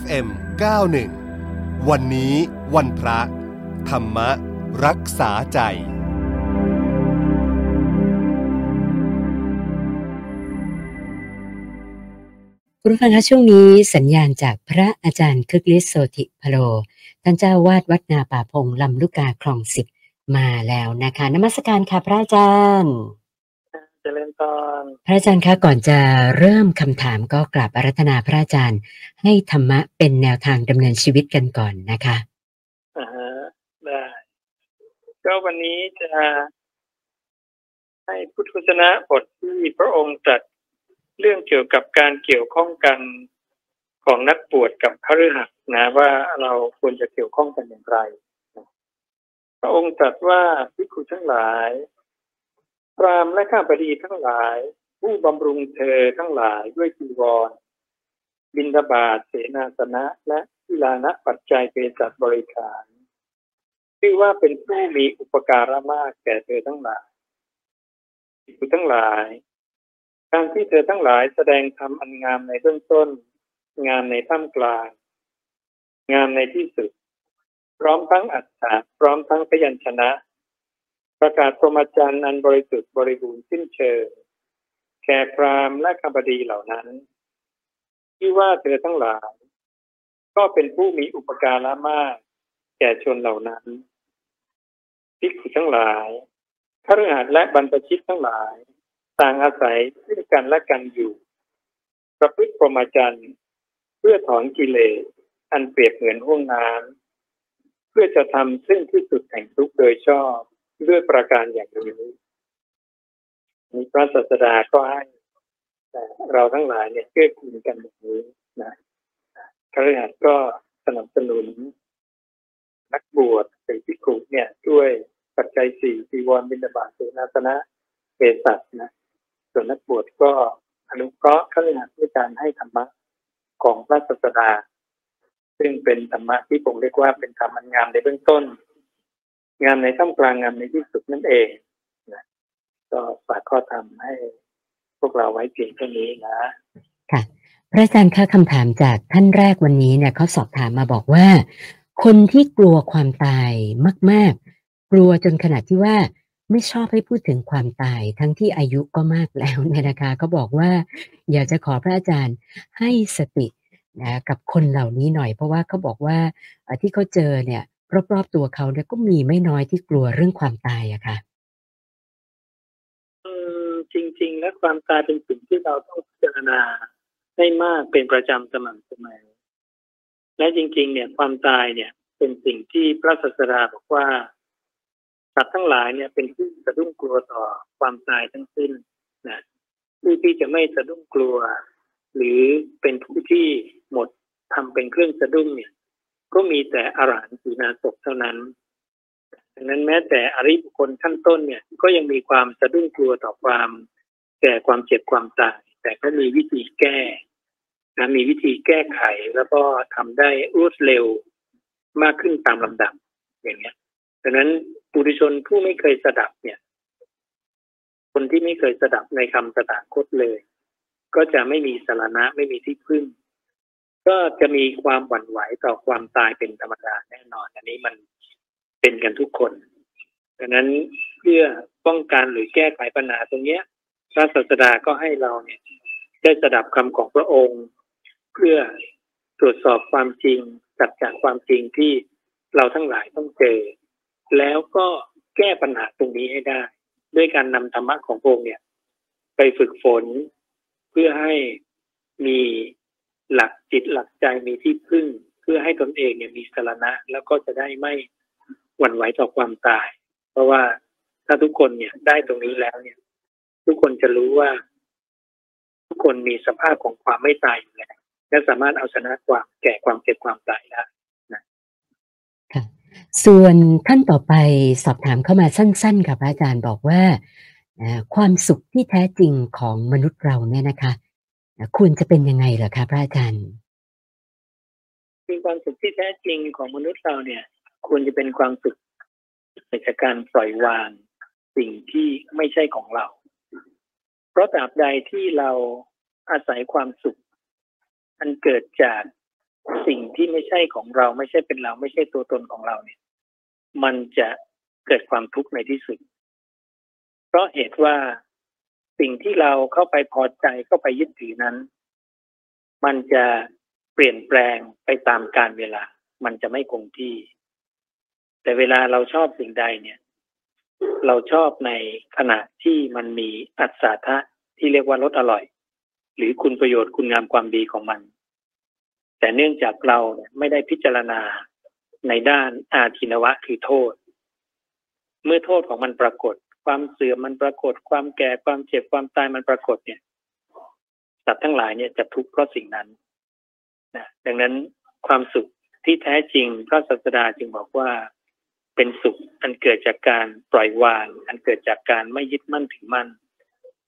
FM 91 วันนี้วันพระ ธรรมรักษาใจคุณฟังคะช่วงนี้สัญญาณจากพระอาจารย์คึกฤทธิ์โสธิพโล ท่านเจ้าวาดวัดนาป่าพงลำลูกกาคลองสิบมาแล้วนะคะนมัสการค่ะพระอาจารย์ จริญพรพระอาจารย์คะก่อนจะเริ่มคำถามก็กราบอารัธนาพระอาจารย์ ให้ธรรมะเป็นแนวทางดำเนินชีวิตกันก่อนนะคะอ่าได้ก็วันนี้จะให้พุทธวจนะบทที่พระองค์ตรัสเรื่องเกี่ยวกับการเกี่ยวข้องกันของนักบวชกับพระฤหัสนะว่าเราควรจะเกี่ยวข้องกันอย่างไร พระองค์ตรัสว่าพิคุทั้งหลาย พรามและข้าพดีทั้งหลาย ผู้บำรุงเธอทั้งหลายด้วยจีวร บินทบาทเสนาสนะและทิลานะปัจจัยเปสัตบริขารชื่อว่าเป็นผู้มีอุปการะมากแก่เธอทั้งหลายผู้ทั้งหลาย การที่เธอทั้งหลายแสดงธรรมอันงามในเบื้องต้น งามในท่ามกลาง งามในที่สุด พร้อมทั้งอัตถาพร้อมทั้งพยัญชนะ ประกาศพรหมจรรย์อันบริสุทธิ์บริบูรณ์สิ้นเชิงแก่พรามและคำบดีเหล่านั้น ที่ว่าเธอทั้งหลาย ก็เป็นผู้มีอุปการะมาก แก่ชนเหล่านั้นภิกษุทั้งหลายข้าราชการและบรรพชิตทั้งหลาย ต่างอาศัยซึ่งกันและกันอยู่ ประพฤติพรหมจรรย์เพื่อถอนกิเลสอันเปรียบเหมือนห้วงน้ำเพื่อจะทำซึ่งที่สุดแห่งทุกโดยชอบ ด้วยประการอย่างนี้มีพระศาสดาก็ให้แต่เราทั้งหลายเนี่ยเกื้อกูลกันแบบนี้นะครหัสก็สนับสนุน นักบวชเป็นพิคุเนี่ยด้วยปัจจัยสี่ปีวรบินาบาตเสนาสนะเปสัตนะ ส่วนนักบวชก็อนุเคราะห์ขั้นด้วยการให้ธรรมะของพระศาสดา ซึ่งเป็นธรรมะที่ผมเรียกว่าเป็นธรรมงามในเบื้องต้น งามในท่ามกลางงามในที่สุดนั่นเองนะก็ฝากข้อธรรมให้พวกเราไว้เพียงแค่นี้นะค่ะพระอาจารย์คะคำถามจากท่านแรกวันนี้เนี่ยเขาสอบถามมาบอกว่า คนที่กลัวความตายมาก ๆ กลัวจนขนาดที่ว่าไม่ชอบให้พูดถึงความตายทั้งที่อายุก็มากแล้วเนี่ยนะคะก็บอกว่า อยากจะขอพระอาจารย์ให้สตินะกับคนเหล่านี้หน่อย เพราะว่าเขาบอกว่าที่เขาเจอเนี่ย รอบๆตัวเขาเนี่ยก็มีไม่น้อยที่กลัวเรื่องความตายอะค่ะจริงๆ แล้วความตายเป็นสิ่งที่เราต้องพิจารณาให้มากเป็นประจำสม่ำเสมอและจริง ๆ เนี่ย ความตายเนี่ย เป็นสิ่งที่พระศาสดาบอกว่าสัตว์ทั้งหลายเนี่ยเป็นผู้สะดุ้งกลัวต่อความตายทั้งสิ้นนะผู้ที่จะไม่สะดุ้งกลัว หรือเป็นผู้ที่หมดทำเป็นเครื่องสะดุ้งเนี่ย ก็มีแต่อรหันต์สีนาศเท่านั้นดังนั้นแม้แต่อริบุคคลขั้นต้นเนี่ยก็ยังมีความสะดุ้งกลัวต่อความแก่ความเจ็บความตาย แต่ก็มีวิธีแก้นะมีวิธีแก้ไขแล้วก็ทำได้รวดเร็วมากขึ้นตามลำดับอย่างเงี้ยดังนั้นปุถุชนผู้ไม่เคยสดับเนี่ย คนที่ไม่เคยสดับในคำสถาคตเลย ก็จะไม่มีสารณะไม่มีที่พึ่ง ก็จะมีความหวั่นไหวต่อความตายเป็นธรรมดาแน่นอน อันนี้มันเป็นกันทุกคนดังนั้นเพื่อป้องกันหรือแก้ไขปัญหาตรงเนี้ยพระศาสดาก็ให้เราเนี่ย ได้สดับคำของพระองค์ เพื่อตรวจสอบความจริงจัดจากความจริงที่เราทั้งหลายต้องเจอ แล้วก็แก้ปัญหาตรงนี้ให้ได้ ด้วยการนำธรรมะของพระองค์เนี่ย ไปฝึกฝนเพื่อให้มี หลักจิตหลักใจมีที่พึ่ง เพื่อให้ตนเองเนี่ยมีสาระแล้วก็จะได้ไม่หวั่นไหวต่อความตาย เพราะว่าถ้าทุกคนเนี่ยได้ตรงนี้แล้วเนี่ย ทุกคนจะรู้ว่า ทุกคนมีสภาพของความไม่ตายอยู่แล้วและสามารถเอาชนะความแก่ความเจ็บความตายได้นะส่วนท่านต่อไปสอบถามเข้ามาสั้นๆค่ะพระอาจารย์บอกว่าความสุขที่แท้จริงของมนุษย์เราเนี่ยนะคะ ควรจะเป็นยังไงเหรอคะพระอาจารย์คือความสุขที่แท้จริงของมนุษย์เราเนี่ย ควรจะเป็นความสุขจากการปล่อยวางสิ่งที่ไม่ใช่ของเรา เพราะตราบใดที่เราอาศัยความสุข อันเกิดจากสิ่งที่ไม่ใช่ของเรา ไม่ใช่เป็นเรา ไม่ใช่ตัวตนของเราเนี่ย มันจะเกิดความทุกข์ในที่สุด เพราะเหตุว่า สิ่งที่เราเข้าไปพอใจเข้าไปยึดถือนั้น มันจะเปลี่ยนแปลงไปตามกาลเวลา มันจะไม่คงที่ แต่เวลาเราชอบสิ่งใดเนี่ย เราชอบในขณะที่มันมีอัศทะที่เรียกว่ารสอร่อย หรือคุณประโยชน์คุณงามความดีของมัน แต่เนื่องจากเราไม่ได้พิจารณาในด้านอาทินวะคือโทษ เมื่อโทษของมันปรากฏ ความเสื่อมมันปรากฏ ความแก่ความเจ็บความตายมันปรากฏเนี่ยสัตว์ทั้งหลายเนี่ยจะทุกข์เพราะสิ่งนั้นนะดังนั้นความสุขที่แท้จริงพระศาสดาจึงบอกว่าเป็นสุขอันเกิดจากการปล่อยวาง อันเกิดจากการไม่ยึดมั่นถือมั่น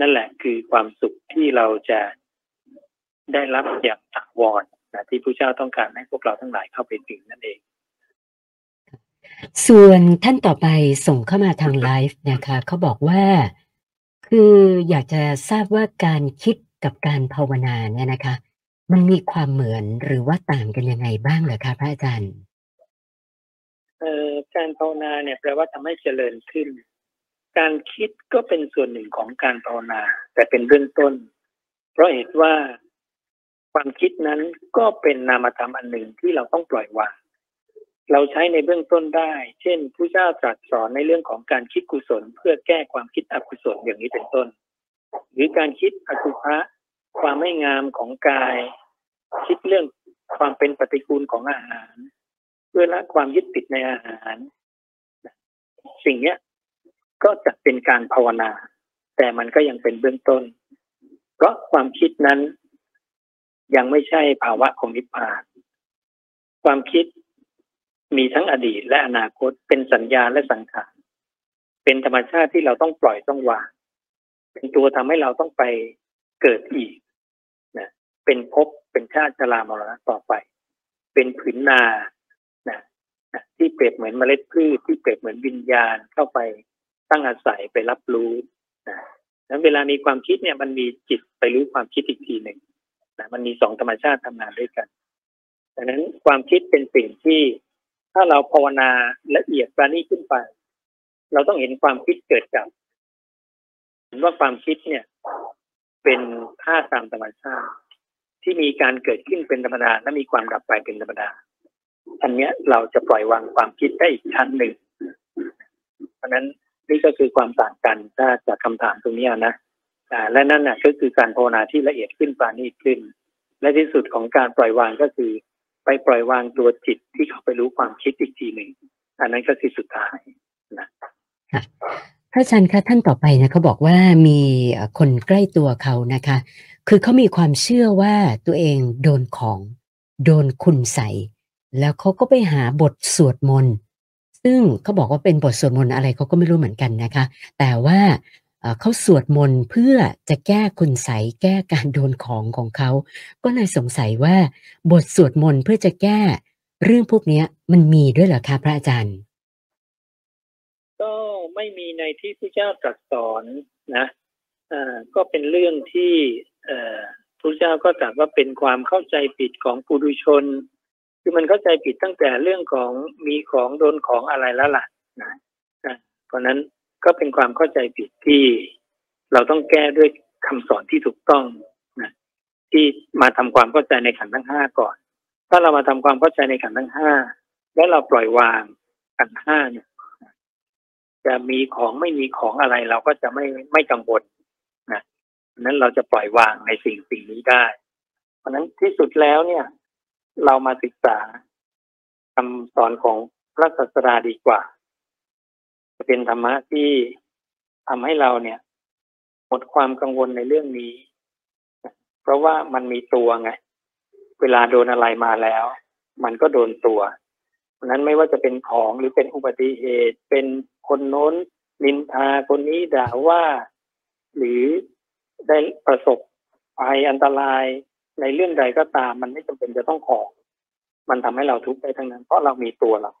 นั่นแหละคือความสุขที่เราจะได้รับอย่างถาวรนะที่พระเจ้าต้องการให้พวกเราทั้งหลายเข้าไปถึงนั่นเอง ส่วนท่านต่อไปส่งเข้ามาทางไลฟ์นะคะเขาบอกว่า คืออยากจะทราบว่าการคิดกับการภาวนาเนี่ยนะคะ มันมีความเหมือนหรือว่าต่างกันยังไงบ้างเหรอคะพระอาจารย์เอ่อการภาวนาเนี่ยแปลว่าทำให้เจริญขึ้น การคิดก็เป็นส่วนหนึ่งของการภาวนา แต่เป็นเบื้องต้น เพราะเหตุว่าความคิดนั้นก็เป็นนามธรรมอันหนึ่งที่เราต้องปล่อยวาง เราใช้ในเบื้องต้นได้ เช่นผู้เจ้าตรัสสอนในเรื่องของการคิดกุศล เพื่อแก้ความคิดอกุศลอย่างนี้เป็นต้น หรือการคิดอสุภะความไม่งามของกาย คิดเรื่องความเป็นปฏิกูลของอาหาร เพื่อละความยึดติดในอาหาร สิ่งเนี้ยก็จะเป็นการภาวนา แต่มันก็ยังเป็นเบื้องต้น เพราะความคิดนั้นยังไม่ใช่ภาวะของนิพพาน ความคิด มีทั้งอดีตและอนาคตเป็นสัญญาและสังขารเป็นธรรมชาติที่เราต้องปล่อยต้องวางเป็นตัวทำให้เราต้องไปเกิดอีกนะเป็นภพเป็นชาติชรามรณะต่อไป เป็นผืนนานะนะที่เปรียบเหมือนเมล็ดพืชที่เปรียบเหมือนวิญญาณเข้าไปตั้งอาศัยไปรับรู้นะแล้วเวลามีความคิดเนี่ยมันมีจิตไปรู้ความคิดอีกทีหนึ่งนะมันมีสองธรรมชาติทำงานด้วยกันดังนั้นความคิดเป็นสิ่งที่ ถ้าเราภาวนาละเอียดประณีตขึ้นไป เราต้องเห็นความคิดเกิดกับเห็นว่าความคิดเนี่ย เป็นธาตุตามธรรมชาติที่มีการเกิดขึ้นเป็นธรรมดาและมีความดับไปเป็นธรรมดาอันเนี้ยเราจะปล่อยวางความคิดได้อีกชั้นหนึ่ง เพราะนั้นนี่ก็คือความต่างกันถ้าจากคำถามตรงนี้นะและนั่นน่ะก็คือการภาวนาที่ละเอียดขึ้นปราณีตขึ้น และที่สุดของการปล่อยวางก็คือ ไปปล่อยวางตัวจิตที่เขาไปรู้ความคิดอีกทีหนึ่งอันนั้นก็คือสุดท้ายนะพระอาจารย์คะท่านต่อไปนะเขาบอกว่ามีคนใกล้ตัวเขานะคะ คือเขามีความเชื่อว่าตัวเองโดนของโดนคุณใส่แล้วเขาก็ไปหาบทสวดมนต์ซึ่งเขาบอกว่าเป็นบทสวดมนต์อะไรเขาก็ไม่รู้เหมือนกันนะคะ แต่ว่า เขาสวดมนต์เพื่อจะแก้คุณใสยแก้การโดนของของเขา ก็เลยสงสัยว่าบทสวดมนต์เพื่อจะแก้ เรื่องพวกนี้มันมีด้วยเหรอคะพระอาจารย์ ก็ไม่มีในที่พระเจ้าตรัสสอนนะก็เป็นเรื่องที่พระเจ้าก็ตรัสว่าเป็นความเข้าใจผิดของปุถุชน คือมันเข้าใจผิดตั้งแต่เรื่องของมีของโดนของอะไรแล้วล่ะนะเพราะนั้น ก็เป็นความเข้าใจผิดที่เราต้องแก้ด้วยคำสอนที่ถูกต้องนะที่มาทำความเข้าใจในขันธ์ทั้งห้าก่อน ถ้าเรามาทำความเข้าใจในขันธ์ทั้งห้าแล้วเราปล่อยวางขันธ์ห้าเนี่ยจะมีของไม่มีของอะไรเราก็จะไม่ไม่กังวลนะนั้นเราจะปล่อยวางในสิ่งสิ่งนี้ได้ เพราะนั้นที่สุดแล้วเนี่ย เรามาศึกษาคำสอนของพระศาสดาดีกว่า จะเป็นธรรมะที่ทำให้เราเนี่ยหมดความกังวลในเรื่องนี้ เพราะว่ามันมีตัวไง เวลาโดนอะไรมาแล้ว มันก็โดนตัวเพราะฉะนั้นไม่ว่าจะเป็นของหรือเป็นอุบัติเหตุ เป็นคนโน้นนินทาคนนี้ด่าว่า หรือได้ประสบภัยอันตรายในเรื่องใดก็ตาม มันไม่จำเป็นจะต้องของมันทำให้เราทุกข์ได้ทั้งนั้น เพราะเรามีตัวเรา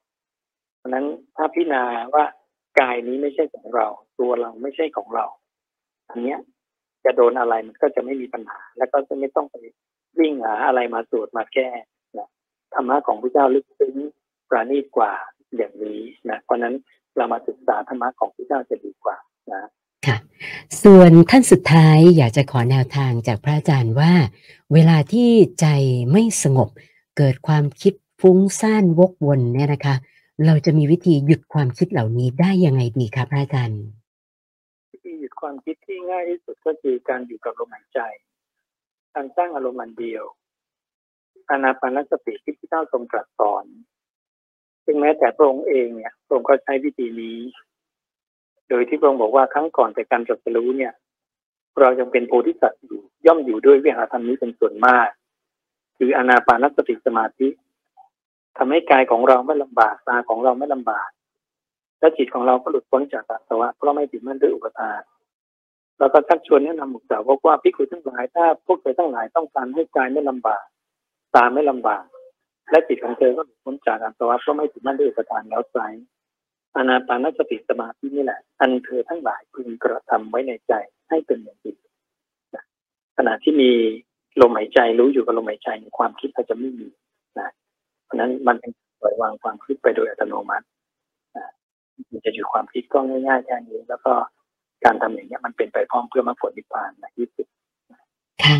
เพราะฉะนั้นถ้าพิจารณาว่า กายนี้ไม่ใช่ของเรา ตัวเราไม่ใช่ของเรา อันเนี้ย จะโดนอะไรมันก็จะไม่มีปัญหา แล้วก็จะไม่ต้องไปวิ่งหาอะไรมาตรวจมาแก้นะธรรมะของพระเจ้าลึกซึ้งประณีตกว่าอย่างนี้นะเพราะนั้นเรามาศึกษาธรรมะของพระเจ้าจะดีกว่านะค่ะส่วนท่านสุดท้ายอยากจะขอแนวทางจากพระอาจารย์ว่า เวลาที่ใจไม่สงบ เกิดความคิดฟุ้งซ่านวกวนเนี่ยนะคะ เราจะมีวิธีหยุดความคิดเหล่านี้ได้ยังไงดีครับพระอาจารย์วิธีหยุดความคิดที่ง่ายที่สุดก็คือการอยู่กับลมหายใจ การสร้างอารมณ์อันเดียวอานาปานสติที่พระเจ้าทรงตรัสสอนซึ่งแม้แต่พระองค์เองเนี่ยพระองค์ก็ใช้วิธีนี้ โดยที่พระองค์บอกว่าครั้งก่อนแต่การตรัสรู้เนี่ย เรายังเป็นโพธิสัตว์อยู่ย่อมอยู่ด้วยวิหารธรรมนี้เป็นส่วนมาก คืออานาปานสติสมาธิ ทำให้กายของเราไม่ลำบากตาของเราไม่ลำบากและจิตของเราก็หลุดพ้นจากอาสวะเพราะไม่ติดมั่นด้วยอุปทานเราก็ชักชวนแนะนำบุตรสาวกว่าพิคุทั้งหลายถ้าพวกเธอทั้งหลายต้องการให้กายไม่ลำบาก ตาไม่ลำบาก และจิตของเธอก็หลุดพ้นจากอาสวะเพราะไม่ติดมั่นด้วยอุปทานแล้วไซอานาปานสติสมาธินี่แหละ อันเธอทั้งหลายพึงกระทำไว้ในใจให้เป็นอย่างดีขณะที่มีลมหายใจรู้อยู่กับลมหายใจความคิดก็จะไม่มีนะ เพราะนั้นมันเป็นปล่อยวางความคิดไปโดยอัตโนมัตินะมันจะหยุดความคิดก็ง่ายๆแค่นี้ แล้วก็การทำอย่างนี้ยมันเป็นไปพร้อมเพื่อมรรคผลนิพพานในที่สุดค่ะ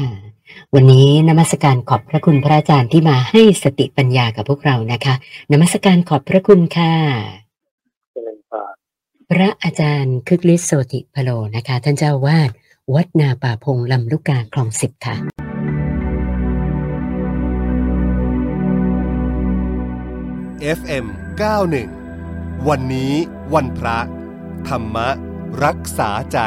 วันนี้นมัสการขอบพระคุณพระอาจารย์ที่มาให้สติปัญญากับพวกเรานะคะ นมัสการขอบพระคุณค่ะเจริญพรพระอาจารย์คึกฤทธิ์โสติพโลนะคะ ท่านเจ้าวาดวัดนาป่าพงลำลูกกาคลองสิบค่ะ FM 91 วันนี้วันพระ ธรรมรักษาใจ